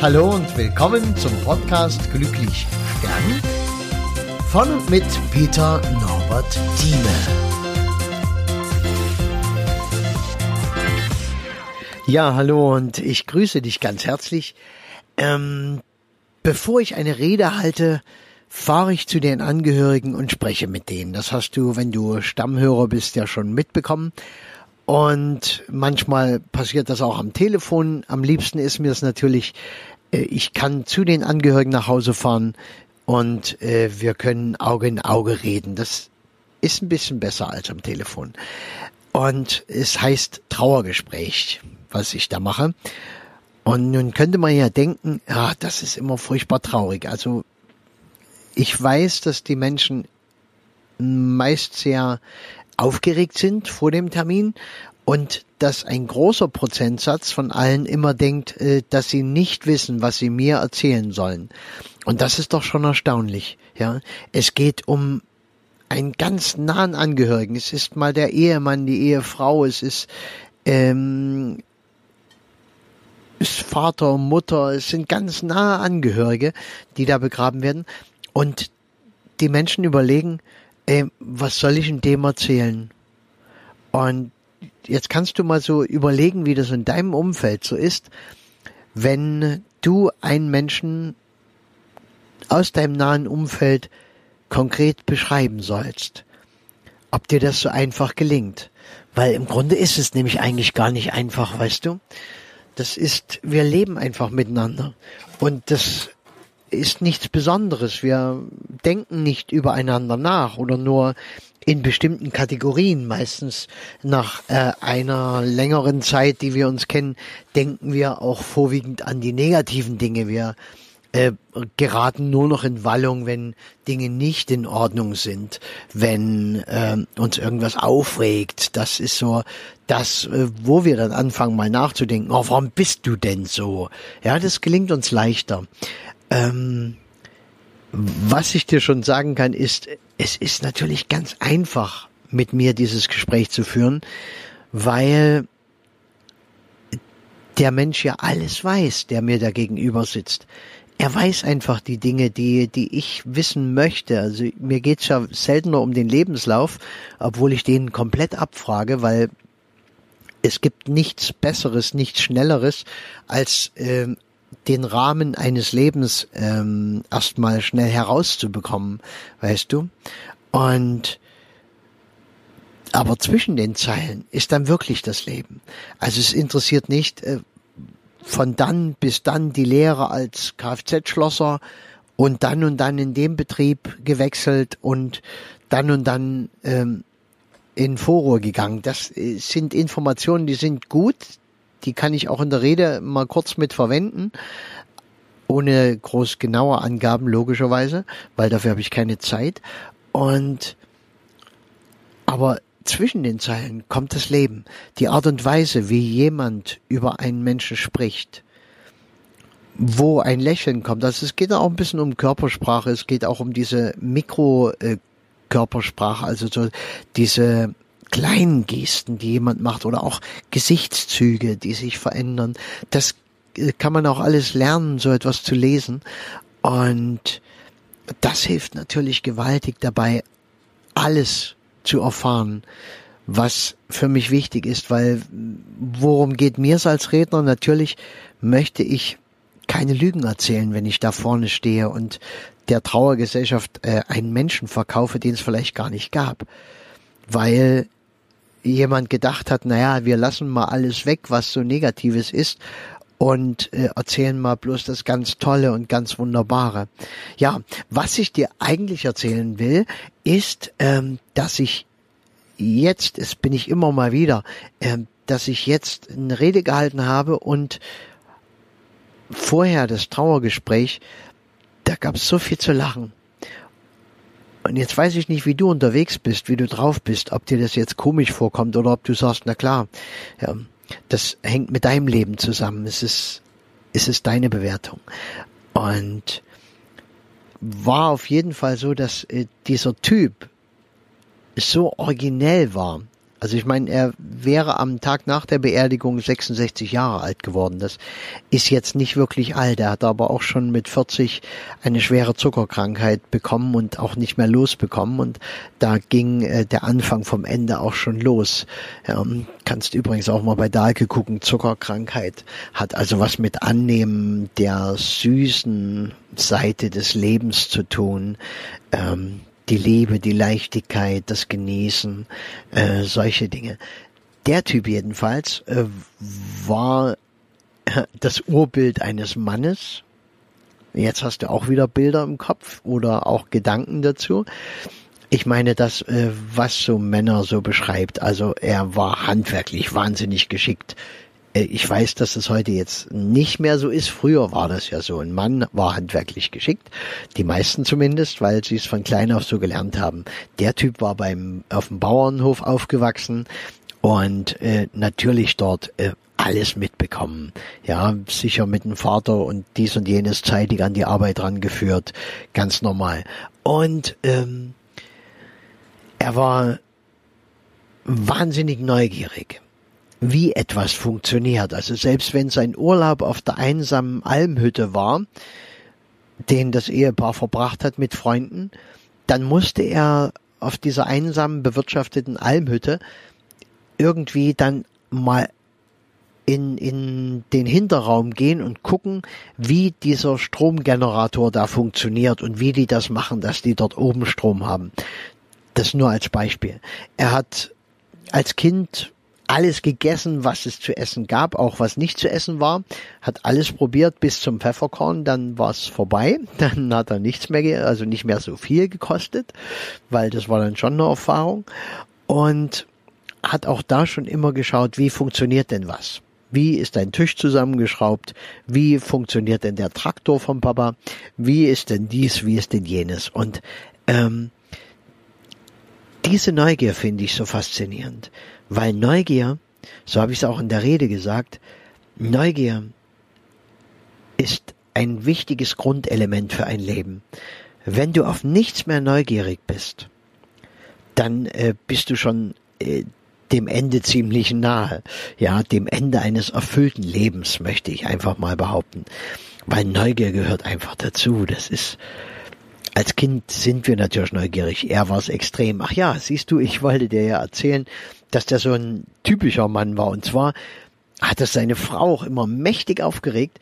Hallo und willkommen zum Podcast Glücklich Stern von und mit Peter Norbert Thieme. Ja, hallo und ich grüße dich ganz herzlich. Ähm, bevor ich eine Rede halte, fahre ich zu den Angehörigen und spreche mit denen. Das hast du, wenn du Stammhörer bist, ja schon mitbekommen. Und manchmal passiert das auch am Telefon. Am liebsten ist mir es natürlich, äh, ich kann zu den Angehörigen nach Hause fahren und äh, wir können Auge in Auge reden. Das ist ein bisschen besser als am Telefon. Und es heißt Trauergespräch, was ich da mache. Und nun könnte man ja denken, ja, das ist immer furchtbar traurig. Also ich weiß, dass die Menschen meist sehr aufgeregt sind vor dem Termin und dass ein großer Prozentsatz von allen immer denkt, äh, dass sie nicht wissen, was sie mir erzählen sollen. Und das ist doch schon erstaunlich. Ja, es geht um einen ganz nahen Angehörigen. Es ist mal der Ehemann, die Ehefrau. Es ist ähm, ist Vater, Mutter. Es sind ganz nahe Angehörige, die da begraben werden. Und die Menschen überlegen, ey, was soll ich in dem erzählen? Und jetzt kannst du mal so überlegen, wie das in deinem Umfeld so ist, wenn du einen Menschen aus deinem nahen Umfeld konkret beschreiben sollst. Ob dir das so einfach gelingt. Weil im Grunde ist es nämlich eigentlich gar nicht einfach, weißt du? Das ist, wir leben einfach miteinander. Und das ist nichts Besonderes. Wir denken nicht übereinander nach oder nur in bestimmten Kategorien. Meistens nach äh, einer längeren Zeit, die wir uns kennen, denken wir auch vorwiegend an die negativen Dinge. Wir äh, geraten nur noch in Wallung, wenn Dinge nicht in Ordnung sind, wenn äh, uns irgendwas aufregt. Das ist so das, äh, wo wir dann anfangen mal nachzudenken, oh, warum bist du denn so? Ja, das gelingt uns leichter. Ähm, was ich dir schon sagen kann, ist, es ist natürlich ganz einfach, mit mir dieses Gespräch zu führen, weil der Mensch ja alles weiß, der mir da gegenüber sitzt. Er weiß einfach die Dinge, die, die ich wissen möchte. Also mir geht's ja seltener um den Lebenslauf, obwohl ich den komplett abfrage, weil es gibt nichts Besseres, nichts Schnelleres, als ähm, den Rahmen eines Lebens ähm, erstmal schnell herauszubekommen, weißt du? Und aber zwischen den Zeilen ist dann wirklich das Leben. Also es interessiert nicht äh, von dann bis dann die Lehre als Kfz-Schlosser und dann und dann in dem Betrieb gewechselt und dann und dann ähm, in Foro gegangen. Das äh, sind Informationen, die sind gut, die kann ich auch in der Rede mal kurz mit verwenden, ohne groß genaue Angaben logischerweise, weil dafür habe ich keine Zeit. Und aber zwischen den Zeilen kommt das Leben, die Art und Weise, wie jemand über einen Menschen spricht, wo ein Lächeln kommt. Also es geht auch ein bisschen um Körpersprache, es geht auch um diese Mikrokörpersprache, also so diese kleinen Gesten, die jemand macht oder auch Gesichtszüge, die sich verändern. Das äh, kann man auch alles lernen, so etwas zu lesen. Und das hilft natürlich gewaltig dabei, alles zu erfahren, was für mich wichtig ist, weil worum geht mir es als Redner? Natürlich möchte ich keine Lügen erzählen, wenn ich da vorne stehe und der Trauergesellschaft äh, einen Menschen verkaufe, den es vielleicht gar nicht gab. Weil jemand gedacht hat, naja, wir lassen mal alles weg, was so Negatives ist und äh, erzählen mal bloß das ganz Tolle und ganz Wunderbare. Ja, was ich dir eigentlich erzählen will, ist, ähm, dass ich jetzt, es bin ich immer mal wieder, ähm, dass ich jetzt eine Rede gehalten habe und vorher das Trauergespräch, da gab es so viel zu lachen. Und jetzt weiß ich nicht, wie du unterwegs bist, wie du drauf bist, ob dir das jetzt komisch vorkommt oder ob du sagst, na klar, ja, das hängt mit deinem Leben zusammen. Es ist, es ist deine Bewertung. Und war auf jeden Fall so, dass äh, dieser Typ so originell war, Also ich meine, er wäre am Tag nach der Beerdigung 66 Jahre alt geworden. Das ist jetzt nicht wirklich alt. Er hat aber auch schon mit 40 eine schwere Zuckerkrankheit bekommen und auch nicht mehr losbekommen. Und da ging äh, der Anfang vom Ende auch schon los. Ähm, kannst übrigens auch mal bei Dahlke gucken. Zuckerkrankheit hat also was mit Annehmen der süßen Seite des Lebens zu tun. Ähm, die Liebe, die Leichtigkeit, das Genießen, äh, solche Dinge. Der Typ jedenfalls äh, war das Urbild eines Mannes. Jetzt hast du auch wieder Bilder im Kopf oder auch Gedanken dazu. Ich meine das, äh, was so Männer so beschreibt. Also er war handwerklich wahnsinnig geschickt. Äh, ich weiß, dass es heute jetzt nicht mehr so ist. Früher war das ja so. Ein Mann war handwerklich geschickt. Die meisten zumindest, weil sie es von klein auf so gelernt haben. Der Typ war beim, auf dem Bauernhof aufgewachsen und äh, natürlich dort äh, alles mitbekommen. Ja, sicher mit dem Vater und dies und jenes zeitig an die Arbeit rangeführt. Ganz normal. Und ähm, er war wahnsinnig neugierig wie etwas funktioniert. Also selbst wenn sein Urlaub auf der einsamen Almhütte war, den das Ehepaar verbracht hat mit Freunden, dann musste er auf dieser einsamen bewirtschafteten Almhütte irgendwie dann mal in, in den Hinterraum gehen und gucken, wie dieser Stromgenerator da funktioniert und wie die das machen, dass die dort oben Strom haben. Das nur als Beispiel. Er hat als Kind alles gegessen, was es zu essen gab, auch was nicht zu essen war, hat alles probiert bis zum Pfefferkorn, dann war es vorbei, dann hat er nichts mehr, also nicht mehr so viel gekostet, weil das war dann schon eine Erfahrung und hat auch da schon immer geschaut, wie funktioniert denn was? Wie ist ein Tisch zusammengeschraubt? Wie funktioniert denn der Traktor vom Papa? Wie ist denn dies? Wie ist denn jenes? Und ähm, diese Neugier finde ich so faszinierend. Weil Neugier, so habe ich es auch in der Rede gesagt, Neugier ist ein wichtiges Grundelement für ein Leben. Wenn du auf nichts mehr neugierig bist, dann äh, bist du schon äh, dem Ende ziemlich nahe. Ja, dem Ende eines erfüllten Lebens, möchte ich einfach mal behaupten. Weil Neugier gehört einfach dazu. Das ist, als Kind sind wir natürlich neugierig. Er war es extrem. Ach ja, siehst du, ich wollte dir ja erzählen, dass der so ein typischer Mann war. Und zwar hat es seine Frau auch immer mächtig aufgeregt,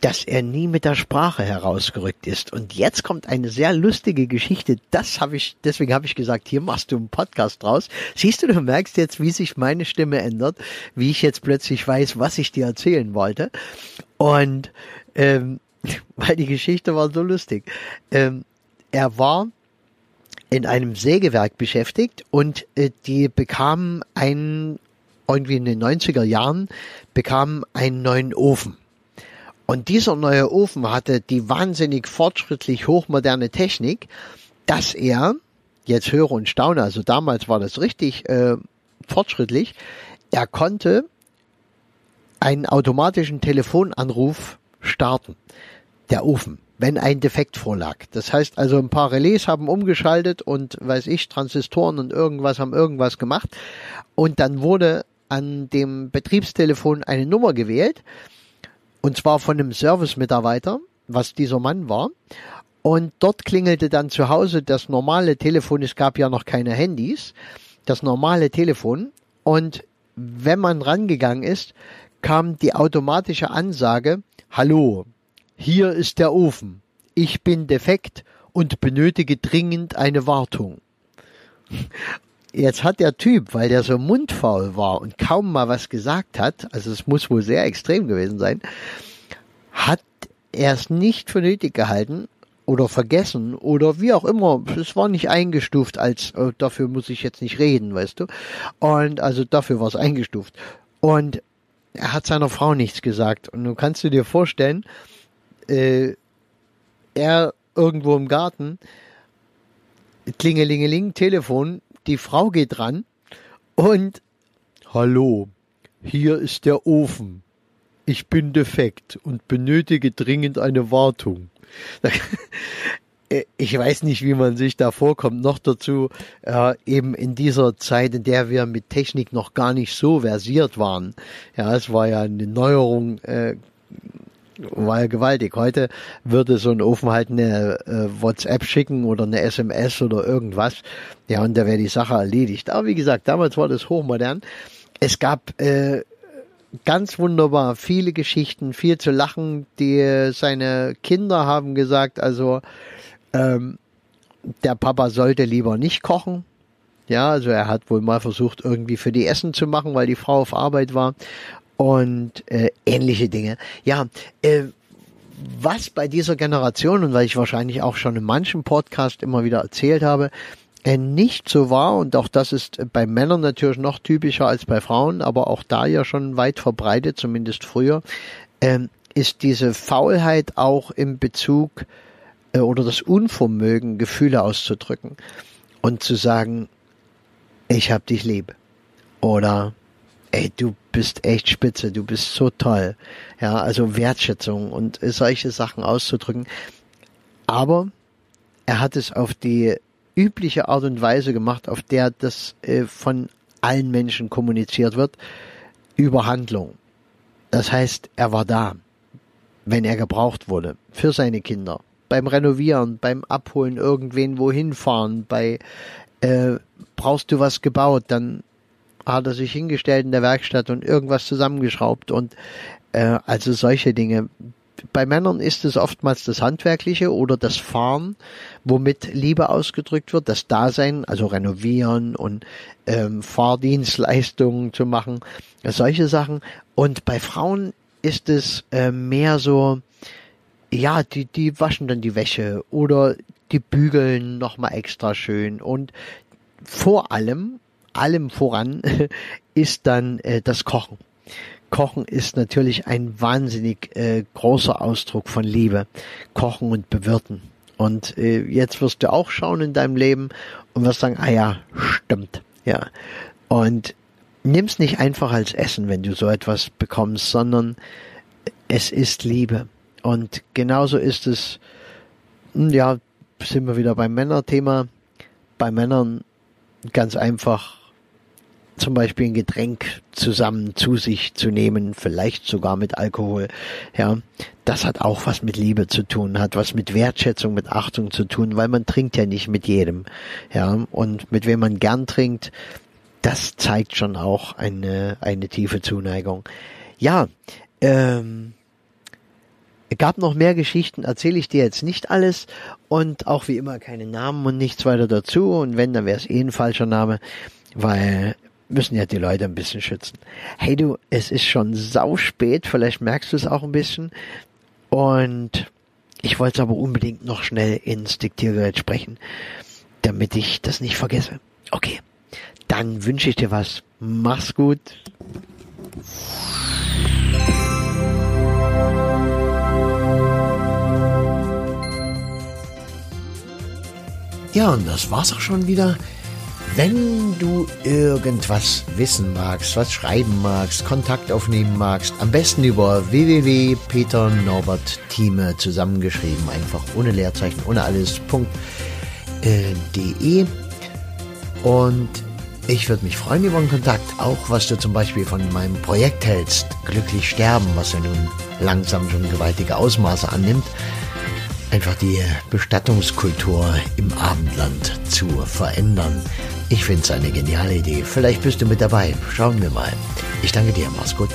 dass er nie mit der Sprache herausgerückt ist. Und jetzt kommt eine sehr lustige Geschichte. Das habe ich, deswegen habe ich gesagt, hier machst du einen Podcast draus. Siehst du, du merkst jetzt, wie sich meine Stimme ändert, wie ich jetzt plötzlich weiß, was ich dir erzählen wollte. Und ähm, weil die Geschichte war so lustig. Ähm, er war in einem Sägewerk beschäftigt und äh, die bekamen einen, irgendwie in den 90er Jahren, bekamen einen neuen Ofen. Und dieser neue Ofen hatte die wahnsinnig fortschrittlich hochmoderne Technik, dass er, jetzt höre und staune, also damals war das richtig äh, fortschrittlich, er konnte einen automatischen Telefonanruf starten. Der Ofen wenn ein Defekt vorlag. Das heißt also, ein paar Relais haben umgeschaltet und, weiß ich, Transistoren und irgendwas haben irgendwas gemacht. Und dann wurde an dem Betriebstelefon eine Nummer gewählt. Und zwar von einem Service-Mitarbeiter, was dieser Mann war. Und dort klingelte dann zu Hause das normale Telefon. Es gab ja noch keine Handys. Das normale Telefon. Und wenn man rangegangen ist, kam die automatische Ansage, Hallo, hier ist der Ofen. Ich bin defekt und benötige dringend eine Wartung. Jetzt hat der Typ, weil der so mundfaul war und kaum mal was gesagt hat, also es muss wohl sehr extrem gewesen sein, hat er es nicht für nötig gehalten oder vergessen oder wie auch immer. Es war nicht eingestuft als, oh, dafür muss ich jetzt nicht reden, weißt du. Und also dafür war es eingestuft. Und er hat seiner Frau nichts gesagt. Und du kannst du dir vorstellen, äh, er irgendwo im Garten, klingelingeling, Telefon, die Frau geht ran und Hallo, hier ist der Ofen. Ich bin defekt und benötige dringend eine Wartung. äh, ich weiß nicht, wie man sich da vorkommt. Noch dazu äh, eben in dieser Zeit, in der wir mit Technik noch gar nicht so versiert waren. Ja, es war ja eine Neuerung, äh, war ja gewaltig. Heute würde so ein Ofen halt eine äh, WhatsApp schicken oder eine SMS oder irgendwas. Ja, und da wäre die Sache erledigt. Aber wie gesagt, damals war das hochmodern. Es gab äh, ganz wunderbar viele Geschichten, viel zu lachen. Die seine Kinder haben gesagt, also ähm, der Papa sollte lieber nicht kochen. Ja, also er hat wohl mal versucht, irgendwie für die Essen zu machen, weil die Frau auf Arbeit war und äh, ähnliche Dinge. Ja, äh, was bei dieser Generation und weil ich wahrscheinlich auch schon in manchen Podcast immer wieder erzählt habe, äh, nicht so war und auch das ist bei Männern natürlich noch typischer als bei Frauen, aber auch da ja schon weit verbreitet, zumindest früher, äh, ist diese Faulheit auch im Bezug äh, oder das Unvermögen, Gefühle auszudrücken und zu sagen, ich hab dich lieb oder ey, du bist echt spitze, du bist so toll. Ja, also Wertschätzung und solche Sachen auszudrücken. Aber er hat es auf die übliche Art und Weise gemacht, auf der das äh, von allen Menschen kommuniziert wird, über Handlung. Das heißt, er war da, wenn er gebraucht wurde, für seine Kinder, beim Renovieren, beim Abholen, irgendwen wohin fahren, bei äh, brauchst du was gebaut, dann hat er sich hingestellt in der Werkstatt und irgendwas zusammengeschraubt und äh, also solche Dinge. Bei Männern ist es oftmals das Handwerkliche oder das Fahren, womit Liebe ausgedrückt wird, das Dasein, also renovieren und ähm, Fahrdienstleistungen zu machen, solche Sachen. Und bei Frauen ist es äh, mehr so, ja, die, die waschen dann die Wäsche oder die bügeln nochmal extra schön und vor allem allem voran ist dann äh, das Kochen. Kochen ist natürlich ein wahnsinnig äh, großer Ausdruck von Liebe. Kochen und bewirten. Und äh, jetzt wirst du auch schauen in deinem Leben und wirst sagen, ah ja, stimmt. Ja. Und nimm's nicht einfach als Essen, wenn du so etwas bekommst, sondern es ist Liebe. Und genauso ist es, hm, ja, sind wir wieder beim Männerthema. Bei Männern ganz einfach zum Beispiel ein Getränk zusammen zu sich zu nehmen, vielleicht sogar mit Alkohol, ja, das hat auch was mit Liebe zu tun, hat was mit Wertschätzung, mit Achtung zu tun, weil man trinkt ja nicht mit jedem, ja, und mit wem man gern trinkt, das zeigt schon auch eine, eine tiefe Zuneigung. Ja, ähm, gab noch mehr Geschichten, erzähle ich dir jetzt nicht alles. Und auch wie immer keine Namen und nichts weiter dazu. Und wenn, dann wäre es eh ein falscher Name, weil müssen ja die Leute ein bisschen schützen. Hey du, es ist schon sau spät, vielleicht merkst du es auch ein bisschen. Und ich wollte aber unbedingt noch schnell ins Diktiergerät sprechen, damit ich das nicht vergesse. Okay, dann wünsche ich dir was. Mach's gut. Ja, und das war's auch schon wieder wenn du irgendwas wissen magst, was schreiben magst, Kontakt aufnehmen magst, am besten über www.peternorbertthieme zusammengeschrieben, einfach ohne Leerzeichen, ohne alles.de. Und ich würde mich freuen über einen Kontakt, auch was du zum Beispiel von meinem Projekt hältst, Glücklich sterben, was ja nun langsam schon gewaltige Ausmaße annimmt einfach die Bestattungskultur im Abendland zu verändern. Ich finde es eine geniale Idee. Vielleicht bist du mit dabei. Schauen wir mal. Ich danke dir. Mach's gut.